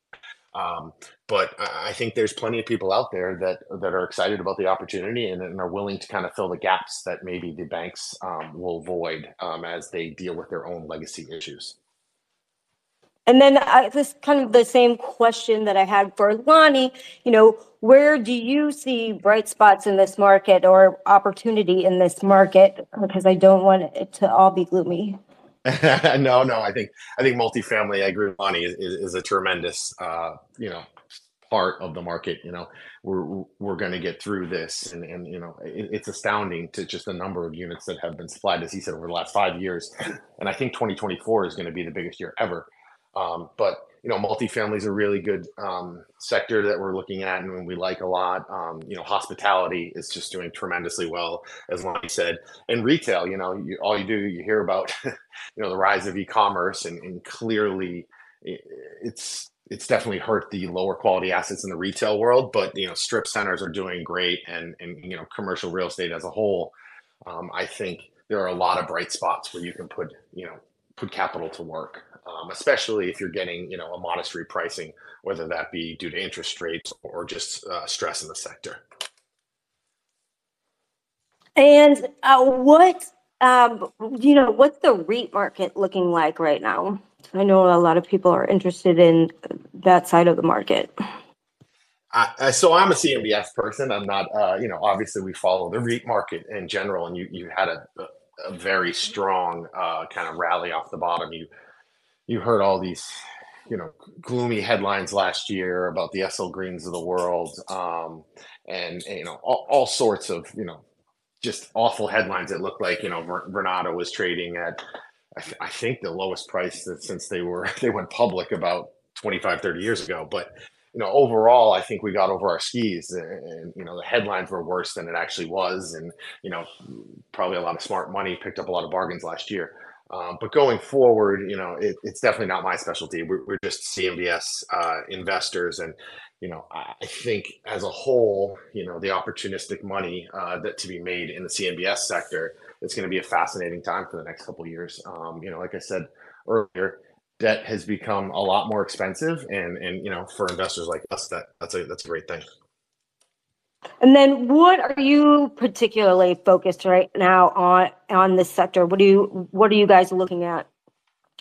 S3: Um, but I think there's plenty of people out there that that are excited about the opportunity and, and are willing to kind of fill the gaps that maybe the banks um, will void um, as they deal with their own legacy issues.
S1: And then I, this kind of the same question that I had for Lonnie. You know, where do you see bright spots in this market or opportunity in this market? Because I don't want it to all be gloomy.
S3: no, no. I think I think multifamily. I agree with Lonnie is, is a tremendous, uh, you know, part of the market. You know, we're we're going to get through this, and and you know, it, it's astounding to just the number of units that have been supplied, as he said, over the last five years. And I think 2024 is going to be the biggest year ever. Um, but you know, multifamily is a really good um, sector that we're looking at and we like a lot. Um, you know, hospitality is just doing tremendously well, as Lonnie said. And retail, you know, you, all you do, you hear about, you know, the rise of e-commerce, and, and clearly, it's it's definitely hurt the lower quality assets in the retail world. But you know, strip centers are doing great, and and you know, commercial real estate as a whole, um, I think there are a lot of bright spots where you can put you know put capital to work um, especially if you're getting you know a modest repricing, whether that be due to interest rates or just uh, stress in the sector.
S1: And uh, what um, you know, what's the REIT market looking like right now? I know a lot of people are interested in that side of the market.
S3: I, so I'm a CMBS person. I'm not, uh, you know, obviously we follow the REIT market in general, and you you had a, a very strong uh, kind of rally off the bottom. You you heard all these you know gloomy headlines last year about the SL Greens of the world, um, and, and, you know all, all, sorts of you know just awful headlines. It looked like you know Vornado was trading at I, th- I, think the lowest price that since they were they went public about 25 30 years ago but you know overall i think we got over our skis and, and, you know the headlines were worse than it actually was and you know probably a lot of smart money picked up a lot of bargains last year um, but going forward, you know, it, it's definitely not my specialty. We're, we're just CMBS uh, investors, and you know, I think as a whole, you know, the opportunistic money uh, that to be made in the CMBS sector, it's going to be a fascinating time for the next couple years. Um, you know, like I said earlier, debt has become a lot more expensive, and and you know, for investors like us, that that's a that's a great thing.
S1: And then what are you particularly focused right now on on this sector? What do you what are you guys looking at?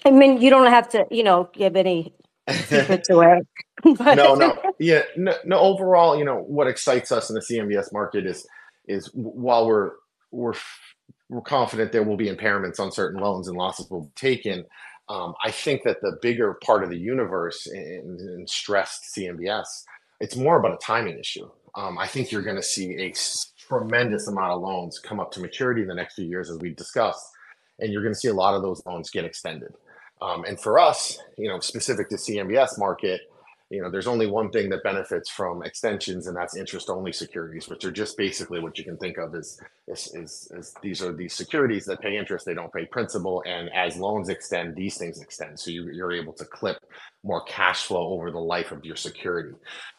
S1: I mean, you don't have to, you know, give any secrets away.
S3: no, no, yeah, no, no. Overall, you know, what excites us in the CMBS market is is while we're we're we're confident there will be impairments on certain loans and losses will be taken. Um, I think that the bigger part of the universe in, in stressed CMBS, it's more about a timing issue um, I think you're going to see a tremendous amount of loans come up to maturity in the next few years, as we've discussed, and you're going to see a lot of those loans get extended. Um, and for us, you know, specific to CMBS market, you know, there's only one thing that benefits from extensions, and that's interest-only securities, which are just basically what you can think of as, as, as, as these are these securities that pay interest, they don't pay principal, and as loans extend, these things extend. So you, you're able to clip more cash flow over the life of your security.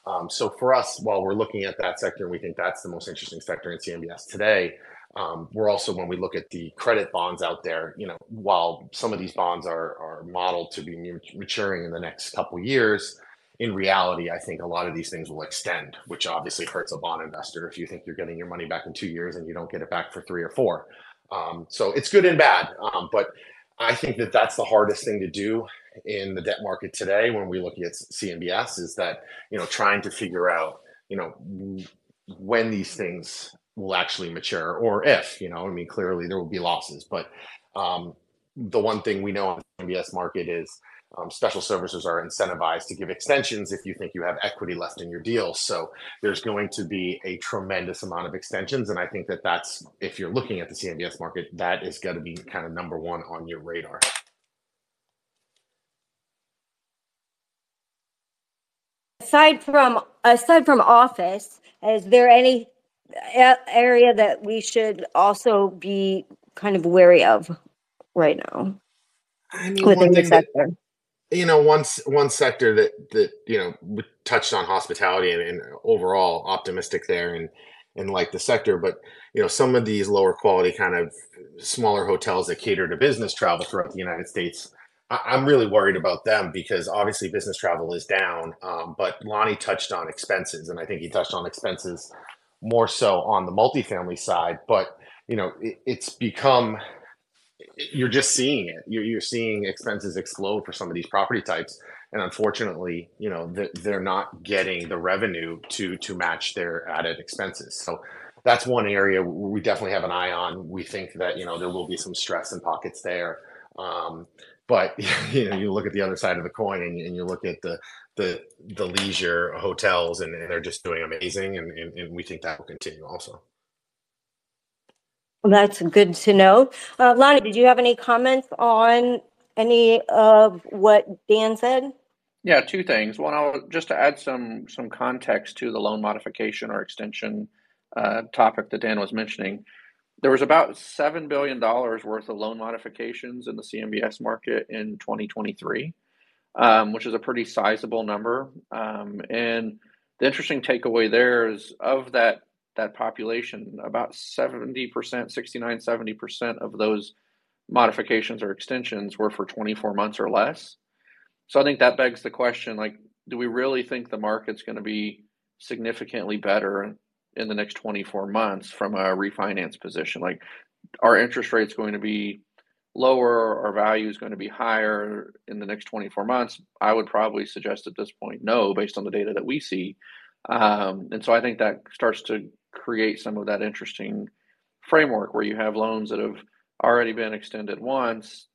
S3: Um, so for us, while we're looking at that sector, and we think that's the most interesting sector in CMBS today, um, we're also when we look at the credit bonds out there, you know, while some of these bonds are are modeled to be maturing in the next couple years, in reality, I think a lot of these things will extend, which obviously hurts a bond investor if you think you're getting your money back in two years and you don't get it back for three or four. Um, so it's good and bad, um, but I think that that's the hardest thing to do in the debt market today when we look at CMBS is that you know trying to figure out you know when these things will actually mature or if you know I mean clearly there will be losses but Um, the one thing we know on the CMBS market is um, special servicers are incentivized to give extensions if you think you have equity left in your deal. So there's going to be a tremendous amount of extensions, and I think that that's if you're looking at the CMBS market, that is going to be kind of number one on your radar.
S1: Aside from aside from office, is there any area that we should also be kind of wary of right now
S3: I mean,
S1: within
S3: one
S1: the
S3: thing that
S1: sector?
S3: You know one one sector that that you know touched on hospitality and, and overall optimistic there and and like the sector but you know some of these lower quality kind of smaller hotels that cater to business travel throughout the united states I- i'm really worried about them because obviously business travel is down um, but lonnie touched on expenses and i think he touched on expenses more so on the multifamily side but you know it, it's become you're just seeing it. You're, you're seeing expenses explode for some of these property types, and unfortunately, you know they're, not getting the revenue to to match their added expenses. So that's one area we definitely have an eye on. We think that you know there will be some stress in pockets there, um, but you know you look at the other side of the coin and, and you look at the the the leisure hotels, and, and they're just doing amazing, and, and, and we think that will continue also.
S1: That's good to know. Uh, Lonnie, did you have any comments on any of what Dan said?
S2: Yeah, two things. One, I'll just to add some some context to the loan modification or extension uh, topic that Dan was mentioning. There was about seven billion dollars worth of loan modifications in the CMBS market in 2023, um, which is a pretty sizable number. Um, and the interesting takeaway there is of that that population, about 70%, 69, 70% of those modifications or extensions were for 24 months or less. So I think that begs the question like, do we really think the market's going to be significantly better in the next 24 months from a refinance position? Like, are interest rates going to be lower? Our value is going to be higher in the next 24 months? I would probably suggest at this point, no, based on the data that we see. Um, and so I think that starts to create some of that interesting framework where you have loans that have already been extended once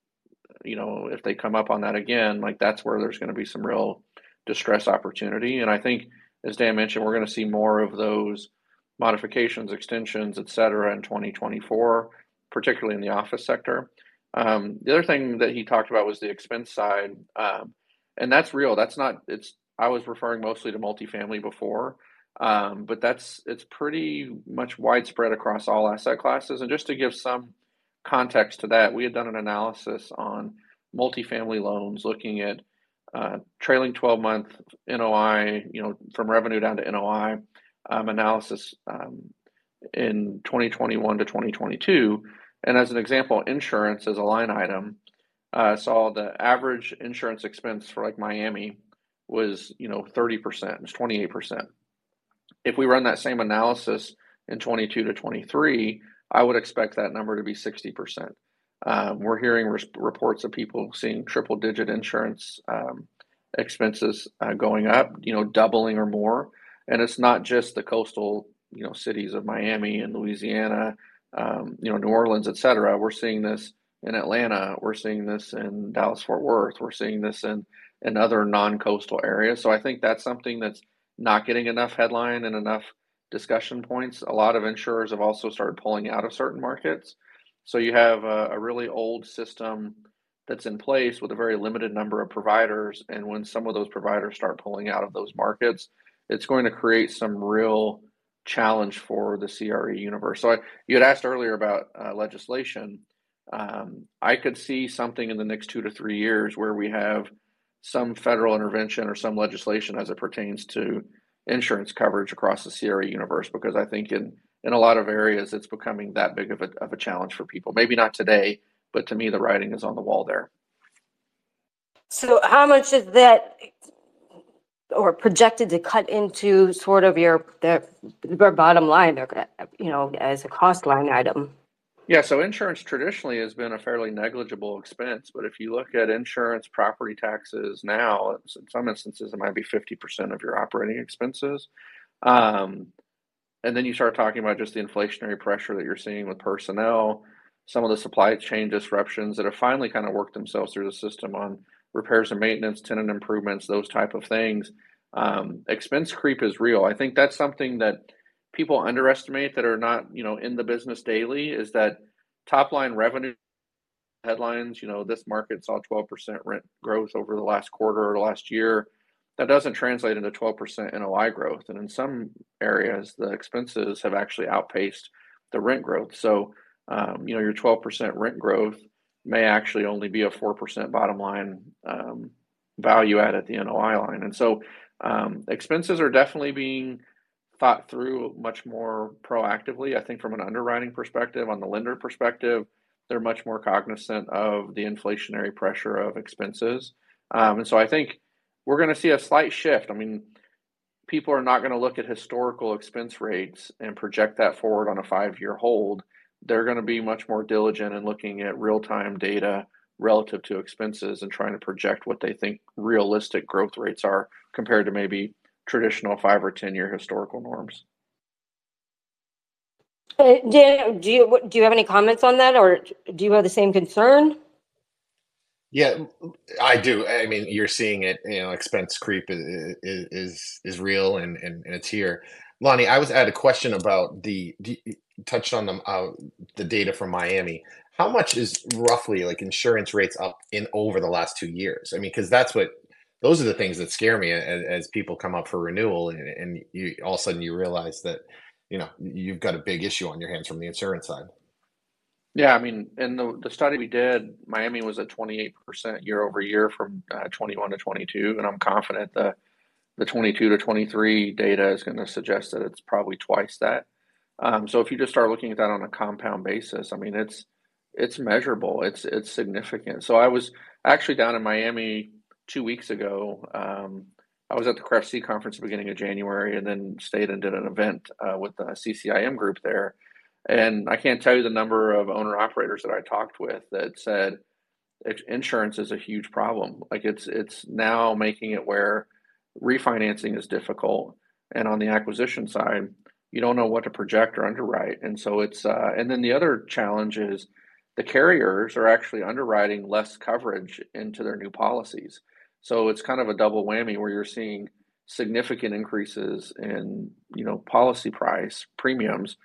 S2: you know if they come up on that again like that's where there's going to be some real distress opportunity. And i think as dan mentioned we're going to see more of those modifications extensions et cetera in 2024 particularly in the office sector. Um, the other thing that he talked about was the expense side. Um, and that's real. That's not it's i was referring mostly to multifamily before um, but that's it's pretty much widespread across all asset classes. And just to give some context to that, we had done an analysis on multifamily loans, looking at uh, trailing 12 month NOI, you know, from revenue down to NOI um, analysis um, in 2021 to 2022. And as an example, insurance as a line item uh, saw the average insurance expense for like Miami was, you know, 30%, it's 28% if we run that same analysis in 22 to 23, I would expect that number to be 60%. Um, we're hearing re- reports of people seeing triple digit insurance um, expenses uh, going up, you know, doubling or more. And it's not just the coastal, you know, cities of Miami and Louisiana, um, you know, New Orleans, et cetera. We're seeing this in Atlanta. We're seeing this in Dallas Fort Worth. We're seeing this in, in other non coastal areas. So I think that's something that's not getting enough headline and enough discussion points. A lot of insurers have also started pulling out of certain markets. So you have a, a, really old system that's in place with a very limited number of providers. And when some of those providers start pulling out of those markets, it's going to create some real challenge for the CRE universe. So I, you had asked earlier about uh, legislation. Um, I could see something in the next two to three years where we have some federal intervention or some legislation as it pertains to insurance coverage across the CRE universe because I think in in a lot of areas it's becoming that big of a, of a challenge for people. Maybe not today, but to me the writing is on the wall there.
S1: So how much is that or projected to cut into sort of your the, bottom line, you know, as a cost line item?
S2: Yeah, so insurance traditionally has been a fairly negligible expense, but if you look at insurance property taxes now, in some instances it might be 50% of your operating expenses. Um, and then you start talking about just the inflationary pressure that you're seeing with personnel. some of the supply chain disruptions that have finally kind of worked themselves through the system on repairs and maintenance, tenant improvements, those type of things. Um, expense creep is real. I think that's something that people underestimate that are not, you know, in the business daily is that top line revenue headlines, you know, this market saw 12% rent growth over the last quarter or last year. That doesn't translate into 12% NOI growth. And in some areas, the expenses have actually outpaced the rent growth. So, um, you know, your 12% rent growth may actually only be a 4% bottom line um, value add at the NOI line. And so um, expenses are definitely being thought through much more proactively. I think from an underwriting perspective, on the lender perspective, they're much more cognizant of the inflationary pressure of expenses. Um, and so I think we're going to see a slight shift. I mean, people are not going to look at historical expense rates and project that forward on a five year hold they're going to be much more diligent in looking at real time data relative to expenses and trying to project what they think realistic growth rates are compared to maybe traditional five or 10 year historical norms.
S1: Uh, Dan, do you do you have any comments on that, or do you have the same concern?
S3: Yeah, I do. I mean, you're seeing it. You know, expense creep is is is real, and and, and it's here. Lonnie, I was at a question about the touched on the uh, the data from Miami. How much is roughly like insurance rates up in over the last two years? I mean, because that's what those are the things that scare me as, as people come up for renewal, and, and you all of a sudden you realize that you know you've got a big issue on your hands from the insurance side.
S2: Yeah, I mean, in the, the study we did, Miami was at 28% year over year from uh, 21 to 22, and I'm confident the the 22 to 23 data is going to suggest that it's probably twice that. Um, so if you just start looking at that on a compound basis, I mean, it's it's measurable. It's it's significant. So I was actually down in Miami two weeks ago. Um, I was at the CREFC conference at the beginning of January, and then stayed and did an event uh, with the CCIM group there. And I can't tell you the number of owner operators that I talked with that said insurance is a huge problem. Like it's it's now making it where refinancing is difficult, and on the acquisition side, you don't know what to project or underwrite. And so it's, uh, and then the other challenge is the carriers are actually underwriting less coverage into their new policies. So it's kind of a double whammy where you're seeing significant increases in, you know, policy price premiums,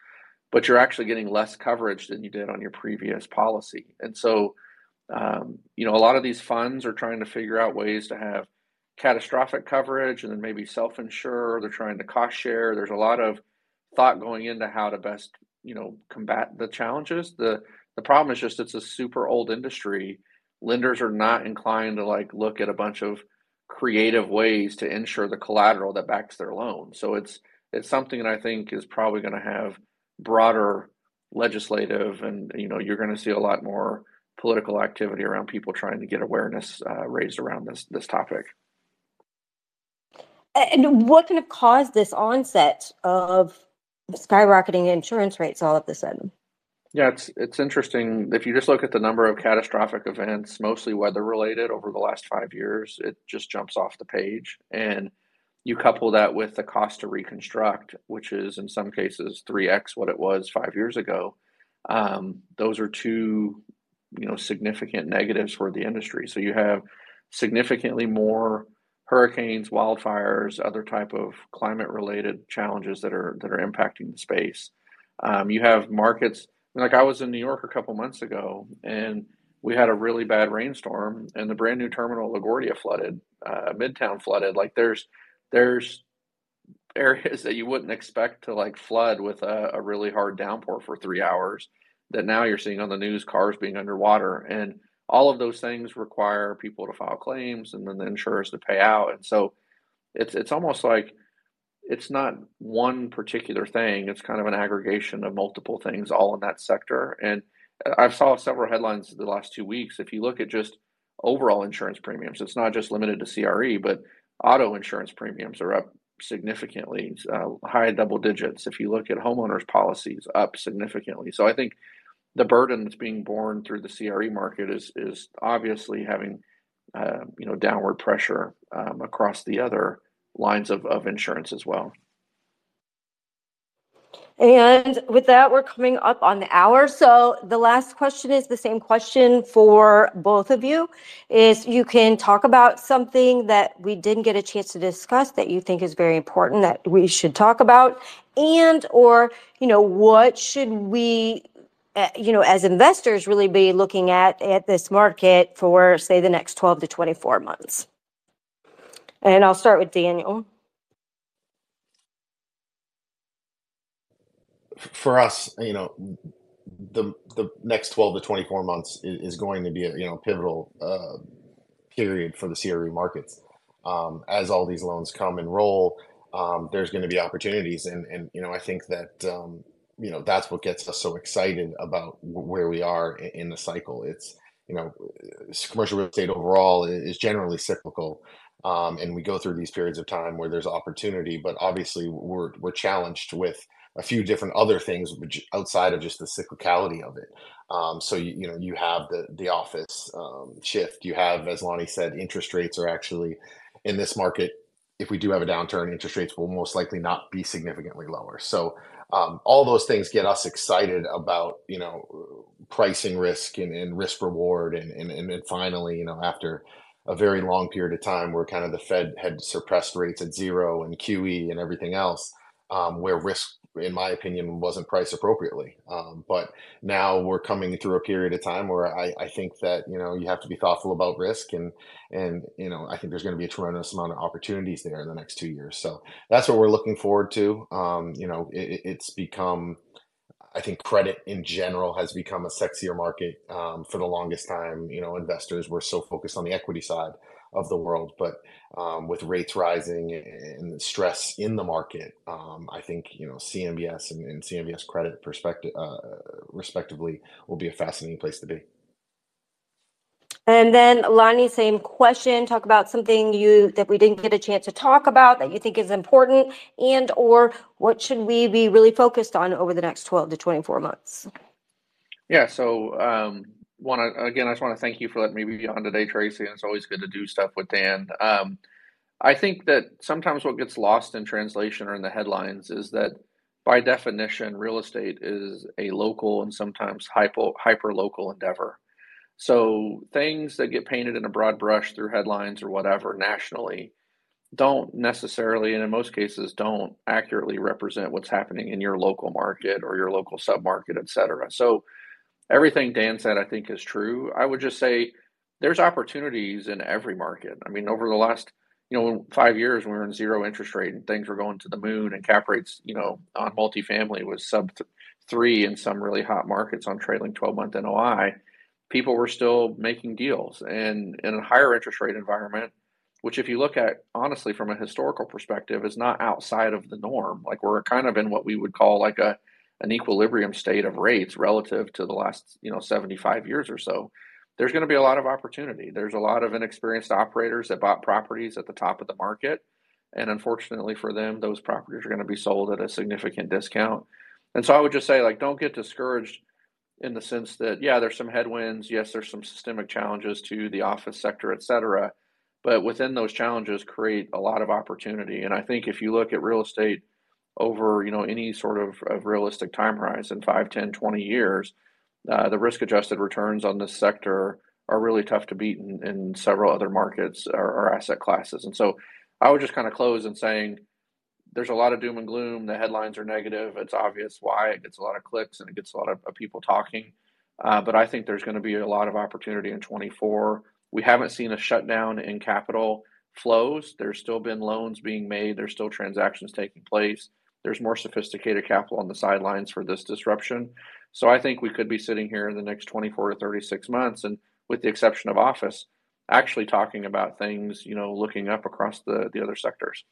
S2: but you're actually getting less coverage than you did on your previous policy. And so, um, you know, a lot of these funds are trying to figure out ways to have catastrophic coverage and then maybe self insure. They're trying to cost share. There's a lot of thought going into how to best you know combat the challenges the the problem is just it's a super old industry lenders are not inclined to like look at a bunch of creative ways to insure the collateral that backs their loan so it's it's something that i think is probably going to have broader legislative and you know you're going to see a lot more political activity around people trying to get awareness uh, raised around this this topic
S1: and what kind of caused this onset of skyrocketing insurance rates all of a sudden.
S2: Yeah, it's it's interesting. If you just look at the number of catastrophic events, mostly weather related, over the last five years, it just jumps off the page. And you couple that with the cost to reconstruct, which is in some cases three x what it was five years ago. Um, those are two, you know, significant negatives for the industry. So you have significantly more hurricanes, wildfires, other type of climate related challenges that are that are impacting the space. Um, you have markets like I was in New York a couple months ago, and we had a really bad rainstorm, and the brand new terminal LaGuardia flooded, uh, Midtown flooded. Like there's there's areas that you wouldn't expect to like flood with a, a really hard downpour for three hours. That now you're seeing on the news cars being underwater and all of those things require people to file claims and then the insurers to pay out. And so it's it's almost like it's not one particular thing. It's kind of an aggregation of multiple things all in that sector. And I've saw several headlines the last two weeks. If you look at just overall insurance premiums, it's not just limited to CRE, but auto insurance premiums are up significantly, uh, high double digits. If you look at homeowners policies, up significantly. So I think the burden that's being borne through the CRE market is is obviously having uh, you know downward pressure um, across the other lines of, of insurance as well.
S1: And with that, we're coming up on the hour. So the last question is the same question for both of you. Is you can talk about something that we didn't get a chance to discuss that you think is very important that we should talk about, and or you know what should we, uh, you know, as investors really be looking at at this market for say the next twelve to twenty four months. And I'll start with Daniel.
S3: for us, you know, the the next 12 to 24 months is, going to be a you know pivotal uh, period for the CRE markets. Um, as all these loans come and roll, um, there's going to be opportunities, and and you know I think that um, you know that's what gets us so excited about where we are in the cycle. It's you know commercial real estate overall is generally cyclical. Um, and we go through these periods of time where there's opportunity, but obviously we're we're challenged with a few different other things outside of just the cyclicality of it. Um, so you, you know you have the the office um, shift. You have, as Lonnie said, interest rates are actually in this market. If we do have a downturn, interest rates will most likely not be significantly lower. So um, all those things get us excited about you know pricing risk and, and risk reward, and, and and finally you know after a very long period of time where kind of the Fed had suppressed rates at zero and QE and everything else, um, where risk in my opinion, wasn't priced appropriately. Um, but now we're coming through a period of time where I, I, think that you know you have to be thoughtful about risk, and and you know I think there's going to be a tremendous amount of opportunities there in the next two years. So that's what we're looking forward to. Um, you know, it, it's become. I think credit in general has become a sexier market um, for the longest time. You know, investors were so focused on the equity side of the world. But um, with rates rising and stress in the market, um, I think you know CMBS and, and CMBS credit perspective, uh, respectively, will be a fascinating place to be.
S1: And then Lonnie, same question. Talk about something you that we didn't get a chance to talk about that you think is important, and or what should we be really focused on over the next twelve to twenty four months?
S2: Yeah. So um, want to again, I just want to thank you for letting me be on today, Tracy. And it's always good to do stuff with Dan. Um, I think that sometimes what gets lost in translation or in the headlines is that by definition, real estate is a local and sometimes hyper hyper local endeavor. So things that get painted in a broad brush through headlines or whatever nationally don't necessarily, and in most cases, don't accurately represent what's happening in your local market or your local submarket, et cetera. So everything Dan said, I think, is true. I would just say there's opportunities in every market. I mean, over the last, you know, five years, we were in zero interest rate and things were going to the moon, and cap rates, you know, on multifamily was sub th- three in some really hot markets on trailing 12 month NOI. People were still making deals, and in a higher interest rate environment, which if you look at honestly from a historical perspective is not outside of the norm. Like we're kind of in what we would call like a an equilibrium state of rates relative to the last you know 75 years or so. There's going to be a lot of opportunity. There's a lot of inexperienced operators that bought properties at the top of the market. And unfortunately for them those properties are going to be sold at a significant discount. And so i would just say like don't get discouraged in the sense that yeah there's some headwinds yes there's some systemic challenges to the office sector et cetera but within those challenges create a lot of opportunity. And i think if you look at real estate over you know any sort of, of realistic time horizon 5 10 20 years uh, the risk adjusted returns on this sector are really tough to beat in, in several other markets or, or, asset classes. And so i would just kind of close in saying there's a lot of doom and gloom. The headlines are negative. It's obvious why. It gets a lot of clicks and it gets a lot of, of people talking. Uh, but i think there's going to be a lot of opportunity in 24 we haven't seen a shutdown in capital flows. There's still been loans being made. There's still transactions taking place. There's more sophisticated capital on the sidelines for this disruption. So I think we could be sitting here in the next 24 to 36 months, and with the exception of office, actually talking about things, you know, looking up across the, the other sectors.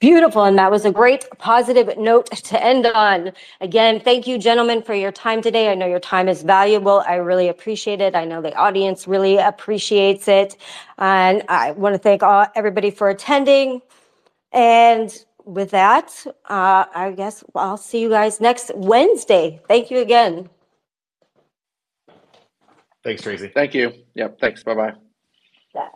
S1: Beautiful. And that was a great positive note to end on. Again, thank you, gentlemen, for your time today. I know your time is valuable. I really appreciate it. I know the audience really appreciates it. And I want to thank all, everybody for attending. And with that, uh, I guess I'll see you guys next Wednesday. Thank you again.
S3: Thanks, Tracy.
S2: Thank you. Yep. Thanks. Bye bye.
S1: Yeah.